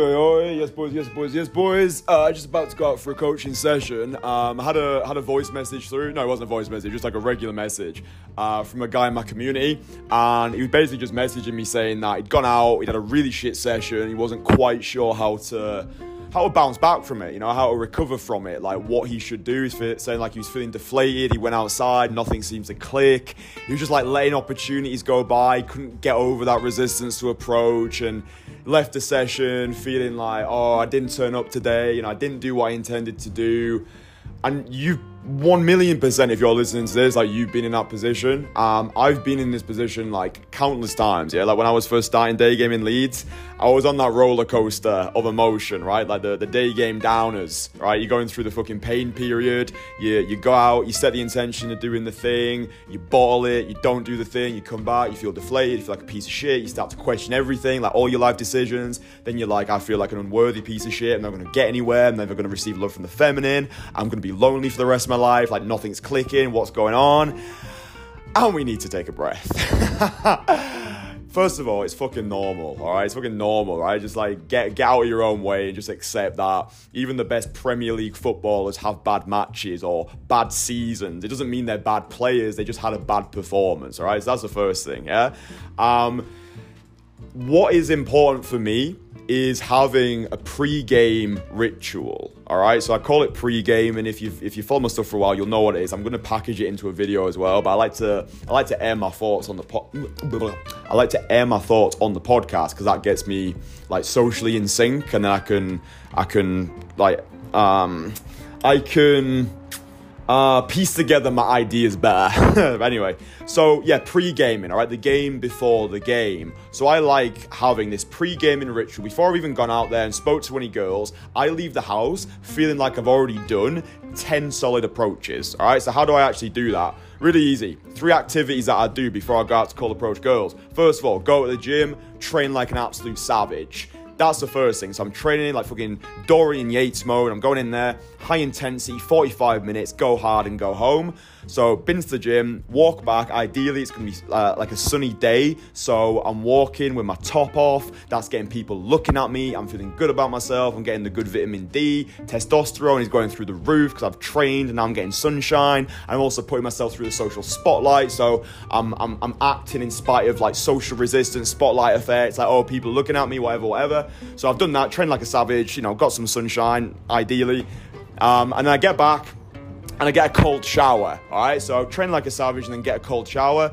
oi, oi, yes, boys, yes, boys, yes, boys. Uh, just about to go out for a coaching session. Um, I had a had a voice message through. No, it wasn't a voice message, just like a regular message uh, from a guy in my community, and he was basically just messaging me saying that he'd gone out, he'd had a really shit session, he wasn't quite sure how to how to bounce back from it, you know, how to recover from it, like what he should do. He's saying like he was feeling deflated. He went outside, nothing seems to click. He was just like letting opportunities go by, couldn't get over that resistance to approach, and left the session feeling like, oh, I didn't turn up today, you know, I didn't do what I intended to do. And you one million percent if you're listening to this like you've been in that position. Um i've been in this position like countless times yeah? Like when i was first starting day game in leeds i was on that roller coaster of emotion right? Like the, the day game downers right? You're going through the fucking pain period. You you go out you set the intention of doing the thing you bottle it you don't do the thing you come back you feel deflated you feel like a piece of shit you start to question everything like all your life decisions. Then you're like i feel like an unworthy piece of shit. I'm not going to get anywhere. I'm never going to receive love from the feminine. I'm going to be lonely for the rest of my life, like nothing's clicking, what's going on? And we need to take a breath. First of all, it's fucking normal, all right? It's fucking normal, right? Just like get get out of your own way and just accept that even the best Premier League footballers have bad matches or bad seasons. It doesn't mean they're bad players; they just had a bad performance, all right? So that's the first thing, yeah. Um, what is important for me is having a pre-game ritual. All right, so I call it pre-game, and if you if you follow my stuff for a while, you'll know what it is. I'm going to package it into a video as well, but I like to I like to air my thoughts on the po- I like to air my thoughts on the podcast because that gets me like socially in sync, and then I can I can like um I can uh, piece together my ideas better. anyway, so yeah, pre gaming, all right, the game before the game. So I like having this pre gaming ritual. Before I've even gone out there and spoke to any girls, I leave the house feeling like I've already done 10 solid approaches, all right. So, how do I actually do that? Really easy. Three activities that I do before I go out to cold approach girls. First of all, go to the gym, train like an absolute savage. That's the first thing. So I'm training like fucking Dorian Yates mode. I'm going in there, high intensity, 45 minutes, go hard and go home. So been to the gym, walk back. Ideally, it's gonna be uh, like a sunny day. So I'm walking with my top off. That's getting people looking at me. I'm feeling good about myself. I'm getting the good vitamin D. Testosterone is going through the roof because I've trained and now I'm getting sunshine. I'm also putting myself through the social spotlight. So I'm, I'm, I'm acting in spite of like social resistance, spotlight effects, like, oh, people looking at me, whatever, whatever. So I've done that, trained like a savage, you know, got some sunshine, ideally. Um, and then I get back, and I get a cold shower. All right, so train like a savage and then get a cold shower.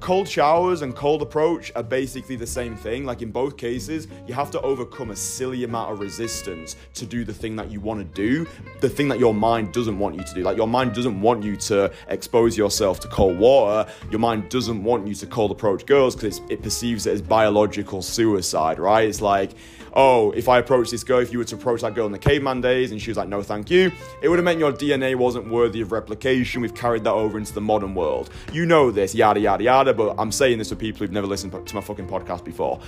Cold showers and cold approach are basically the same thing. Like in both cases, you have to overcome a silly amount of resistance to do the thing that you want to do, the thing that your mind doesn't want you to do. Like your mind doesn't want you to expose yourself to cold water. Your mind doesn't want you to cold approach girls because it perceives it as biological suicide, right? It's like, oh, if I approach this girl, if you were to approach that girl in the caveman days and she was like, no, thank you, it would have meant your DNA wasn't worthy of replication. We've carried that over into the modern world. You know this, yada, yada, yada, but I'm saying this to people who've never listened to my fucking podcast before.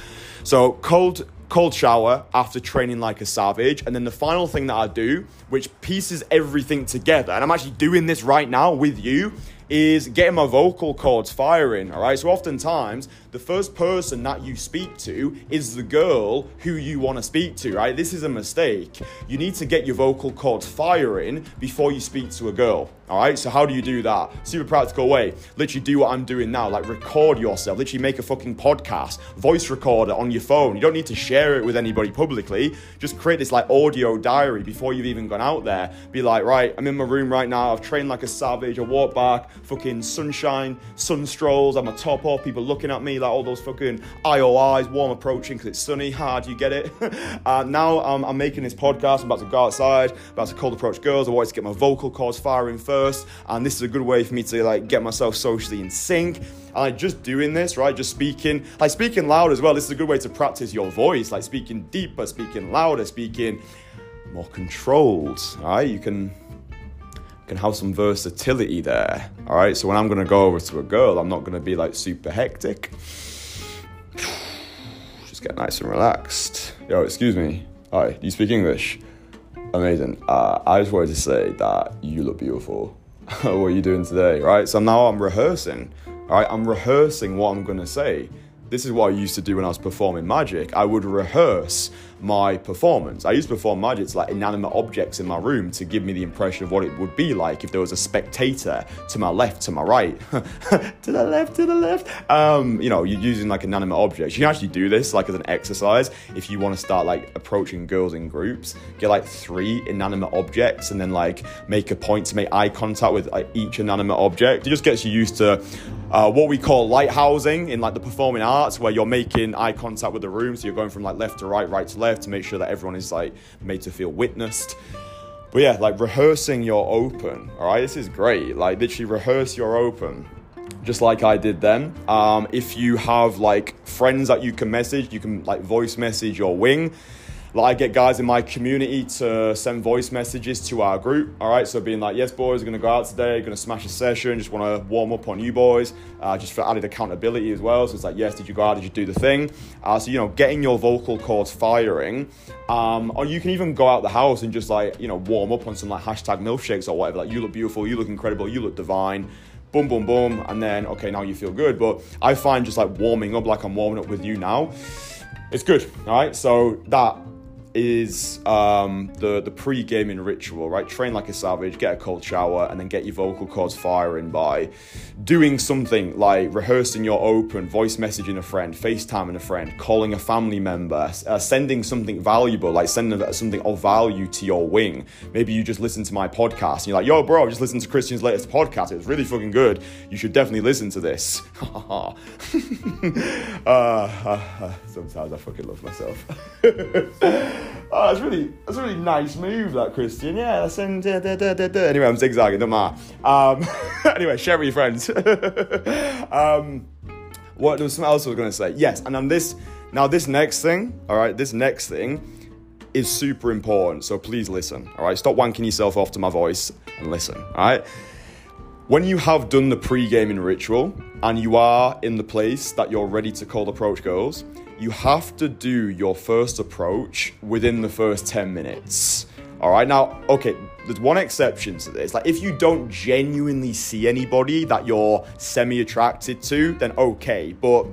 So, cold cold shower after training like a savage. And then the final thing that I do, which pieces everything together, and I'm actually doing this right now with you, is getting my vocal cords firing. All right. So oftentimes, the first person that you speak to is the girl who you want to speak to, right? This is a mistake. You need to get your vocal cords firing before you speak to a girl. All right. So how do you do that? Super practical way. Literally do what I'm doing now. Like record yourself. Literally make a fucking podcast, voice recorder on your phone. You don't need to share it with anybody publicly. Just create this like audio diary before you've even gone out there. Be like, right, I'm in my room right now. I've trained like a savage. I walk back, fucking sunshine, sun strolls. I'm a top off. People looking at me like all those fucking IOIs, warm approaching because it's sunny. Hard, you get it? uh, now um, I'm making this podcast. I'm about to go outside, about to cold approach girls. I wanted to get my vocal cords firing first, and this is a good way for me to like get myself socially in sync. And like just doing this, right? Just speaking, like speaking loud as well. This is a good way to practice your voice, like speaking deeper, speaking louder, speaking more controlled. All right, you can can have some versatility there. All right, so when I'm gonna go over to a girl, I'm not gonna be like super hectic. Just get nice and relaxed. Yo, excuse me. Hi, do you speak English? Amazing. Uh, I just wanted to say that you look beautiful. what are you doing today? Right, so now I'm rehearsing. right? I'm rehearsing what I'm gonna say. This is what I used to do when I was performing magic. I would rehearse my performance. I used to perform magic to like inanimate objects in my room to give me the impression of what it would be like if there was a spectator to my left, to my right, to the left, to the left. Um, you know, you're using like inanimate objects. You can actually do this like as an exercise if you want to start like approaching girls in groups. Get like three inanimate objects and then like make a point to make eye contact with like, each inanimate object. It just gets you used to uh, what we call lighthousing in like the performing arts, where you're making eye contact with the room. So you're going from like left to right, right to left to make sure that everyone is like made to feel witnessed. But yeah, like rehearsing your open. All right, this is great. Like literally rehearse your open. Just like I did then. Um, if you have like friends that you can message, you can like voice message your wing. Like I get guys in my community to send voice messages to our group. All right, so being like, yes, boys, we're gonna go out today, gonna smash a session, just want to warm up on you boys, uh, just for added accountability as well. So it's like, yes, did you go out? Did you do the thing? Uh, so you know, getting your vocal cords firing. Um, or you can even go out the house and just like you know warm up on some like hashtag milkshakes or whatever. Like you look beautiful, you look incredible, you look divine boom, boom, boom, and then okay, now you feel good. But I find just like warming up, like I'm warming up with you now, it's good. All right, so that is um, the the pre-gaming ritual, right? Train like a savage, get a cold shower, and then get your vocal cords firing by doing something like rehearsing your open, voice messaging a friend, FaceTiming a friend, calling a family member, uh, sending something valuable, like sending something of value to your wing. Maybe you just listen to my podcast and you're like, yo, bro, just listened to Kristian's latest podcast. It was really fucking good. You should definitely listen to this. uh, sometimes I fucking love myself. oh, that's really that's a really nice move, that Kristian. Yeah, that's in, da, da, da, da, da. Anyway, I'm zigzagging, don't matter. Um, anyway, share with your friends. um, what else I was gonna say. Yes, and on this now this next thing, all right, this next thing is super important. So please listen. All right, stop wanking yourself off to my voice and listen. All right. When you have done the pre-gaming ritual and you are in the place that you're ready to cold approach goals, you have to do your first approach within the first 10 minutes. All right, now, okay, there's one exception to this. Like, if you don't genuinely see anybody that you're semi attracted to, then okay, but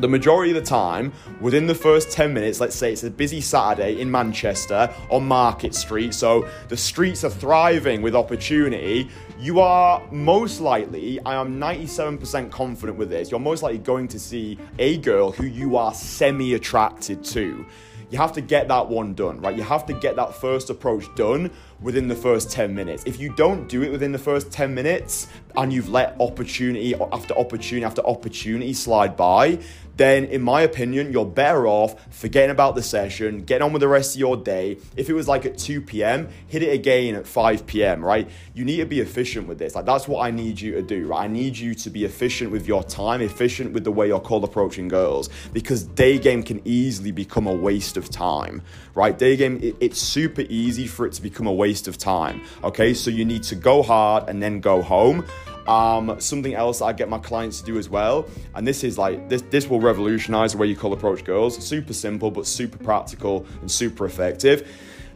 the majority of the time, within the first 10 minutes, let's say it's a busy Saturday in Manchester on Market Street, so the streets are thriving with opportunity, you are most likely, I am 97% confident with this, you're most likely going to see a girl who you are semi attracted to. You have to get that one done, right? You have to get that first approach done within the first 10 minutes. If you don't do it within the first 10 minutes and you've let opportunity after opportunity after opportunity slide by, then in my opinion, you're better off forgetting about the session, getting on with the rest of your day. If it was like at 2 p.m., hit it again at 5 p.m., right? You need to be efficient with this. Like that's what I need you to do, right? I need you to be efficient with your time, efficient with the way you're cold approaching girls, because day game can easily become a waste of time, right? Day game, it, it's super easy for it to become a waste of time. Okay, so you need to go hard and then go home. Um, something else I get my clients to do as well, and this is like this this will revolutionize the way you cold approach girls. Super simple, but super practical and super effective.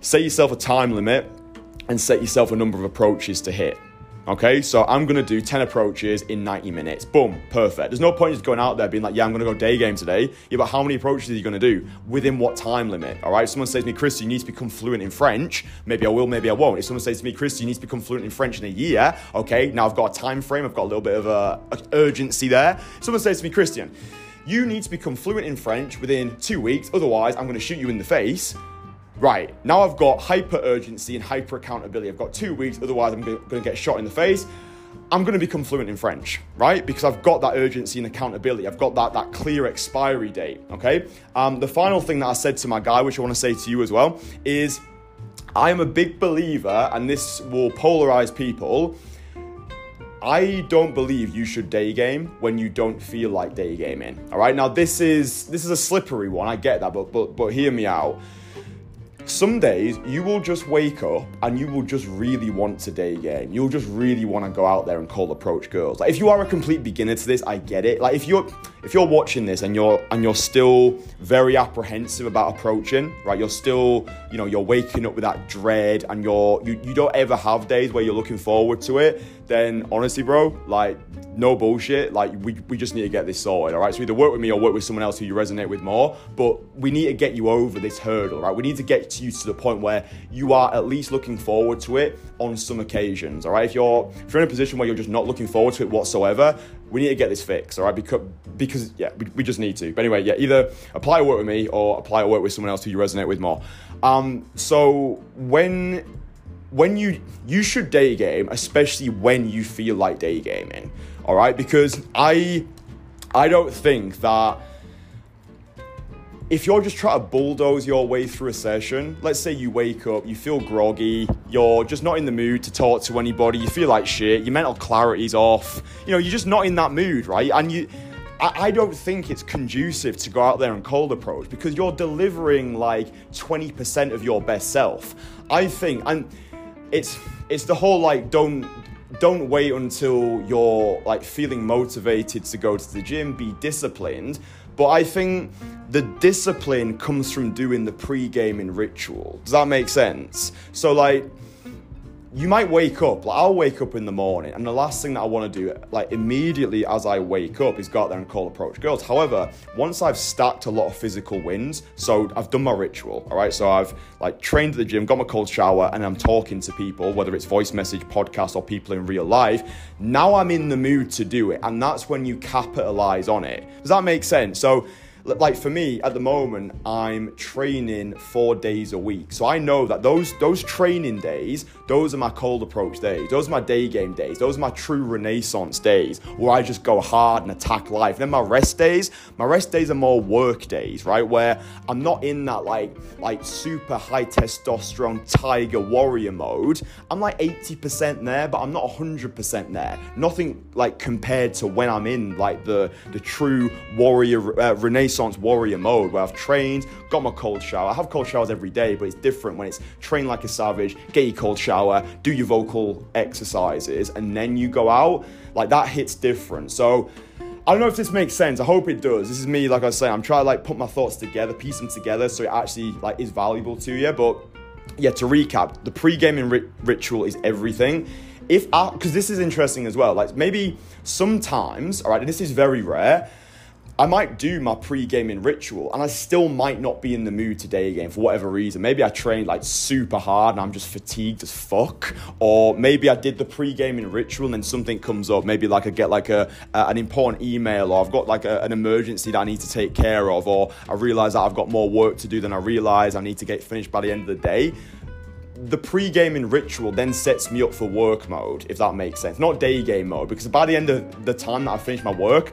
Set yourself a time limit and set yourself a number of approaches to hit. Okay, so I'm gonna do 10 approaches in 90 minutes. Boom, perfect. There's no point just going out there being like, yeah, I'm gonna go day game today. Yeah, but how many approaches are you gonna do? Within what time limit? All right, if someone says to me, Chris, you need to become fluent in French. Maybe I will, maybe I won't. If someone says to me, Chris, you need to become fluent in French in a year, okay, now I've got a time frame, I've got a little bit of a, a urgency there. Someone says to me, Kristian, you need to become fluent in French within two weeks, otherwise, I'm gonna shoot you in the face right, now I've got hyper urgency and hyper accountability. I've got two weeks, otherwise, I'm going to get shot in the face. I'm going to become fluent in French, right? Because I've got that urgency and accountability. I've got that, that clear expiry date, okay? Um, the final thing that I said to my guy, which I want to say to you as well, is I am a big believer, and this will polarize people. I don't believe you should day game when you don't feel like day gaming. All right, now this is this is a slippery one. I get that, but but but hear me out some days you will just wake up and you will just really want to day game. You'll just really want to go out there and cold approach girls. Like if you are a complete beginner to this, I get it. Like if you're if you're watching this and you're and you're still very apprehensive about approaching, right? You're still, you know, you're waking up with that dread and you're you, you don't ever have days where you're looking forward to it, then honestly, bro, like no bullshit. Like we, we just need to get this sorted. All right. So either work with me or work with someone else who you resonate with more. But we need to get you over this hurdle. Right. We need to get you to the point where you are at least looking forward to it on some occasions. All right. If you're if you're in a position where you're just not looking forward to it whatsoever, we need to get this fixed. All right. Because because yeah, we, we just need to. But anyway, yeah, either apply or work with me or apply or work with someone else who you resonate with more. Um. So when when you you should day game, especially when you feel like day gaming. All right, because I I don't think that if you're just trying to bulldoze your way through a session, let's say you wake up, you feel groggy, you're just not in the mood to talk to anybody, you feel like shit, your mental clarity's off, you know, you're just not in that mood, right? And you I, don't think it's conducive to go out there and cold approach because you're delivering like 20% of your best self. I think, and it's it's the whole like don't don't wait until you're like feeling motivated to go to the gym. Be disciplined. But i think the discipline comes from doing the pre-gaming ritual. Does that make sense? So like you might wake up like i'll wake up in the morning and the last thing that i want to do like immediately as i wake up is go out there and cold approach girls. However once i've stacked a lot of physical wins so i've done my ritual all right? So i've like trained at the gym got my cold shower and i'm talking to people whether it's voice message podcast or people in real life. Now i'm in the mood to do it and that's when you capitalize on it. Does that make sense? So like for me at the moment i'm training four days a week. So i know that those those training days those are my cold approach days. Those are my day game days. Those are my true renaissance days where i just go hard and attack life. And then my rest days my rest days are more work days right? Where i'm not in that like like super high testosterone tiger warrior mode. I'm like 80% there but i'm not 100% there. Nothing like compared to when i'm in like the the true warrior uh, renaissance warrior mode where I've trained, got my cold shower. I have cold showers every day, but it's different when it's train like a savage, get your cold shower, do your vocal exercises, and then you go out. Like that hits different. So I don't know if this makes sense. I hope it does. This is me, like I say, I'm trying to like put my thoughts together, piece them together so it actually like is valuable to you. But yeah, to recap, the pre-gaming ri- ritual is everything. If uh, because this is interesting as well. Like maybe sometimes, all right, and this is very rare I might do my pre-gaming ritual and I still might not be in the mood today again for whatever reason. Maybe I trained like super hard and I'm just fatigued as fuck. Or maybe I did the pre-gaming ritual and then something comes up. Maybe like I get like a, a an important email or I've got like a, an emergency that I need to take care of or I realize that I've got more work to do than I realize I need to get finished by the end of the day the pre-gaming ritual then sets me up for work mode, if that makes sense. Not day game mode, because by the end of the time that I finish my work,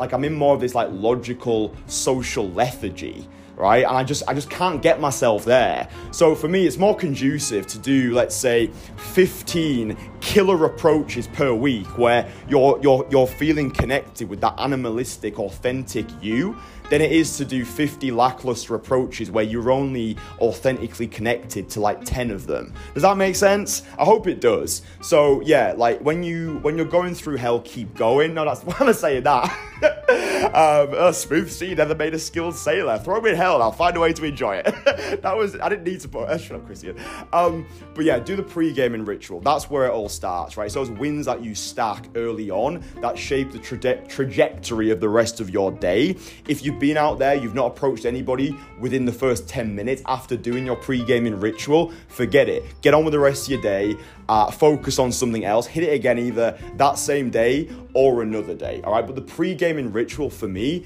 like I'm in more of this like logical social lethargy right? And i just i just can't get myself there. So for me it's more conducive to do let's say 15 killer approaches per week where you're you're you're feeling connected with that animalistic authentic you than it is to do 50 lackluster approaches where you're only authentically connected to like 10 of them. Does that make sense? I hope it does. So yeah, like when you when you're going through hell, keep going. No, that's why I'm saying that. um, a smooth sea never made a skilled sailor. Throw me in hell, I'll find a way to enjoy it. that was I didn't need to put. Uh, shut up, Kristian. Um, but yeah, do the pre-gaming ritual. That's where it all starts, right? So those wins that you stack early on that shape the traje- trajectory of the rest of your day. If you've been out there, you've not approached anybody within the first 10 minutes after doing your pre gaming ritual, forget it. Get on with the rest of your day, uh, focus on something else, hit it again either that same day or another day, all right? But the pre gaming ritual for me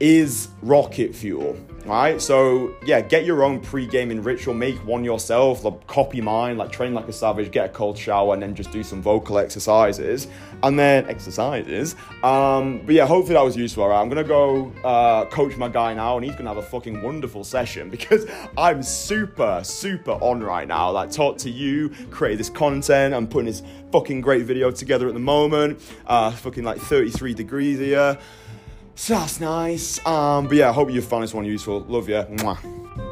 is rocket fuel. Right, so yeah, get your own pre-gaming ritual, make one yourself, like copy mine, like train like a savage, get a cold shower, and then just do some vocal exercises, and then exercises. Um, but yeah, hopefully that was useful. Right, I'm gonna go uh, coach my guy now, and he's gonna have a fucking wonderful session because I'm super, super on right now. Like, talk to you, create this content, I'm putting this fucking great video together at the moment. Uh, fucking like 33 degrees here. So that's nice. Um, but yeah, I hope you found this one useful. Love you. Mwah.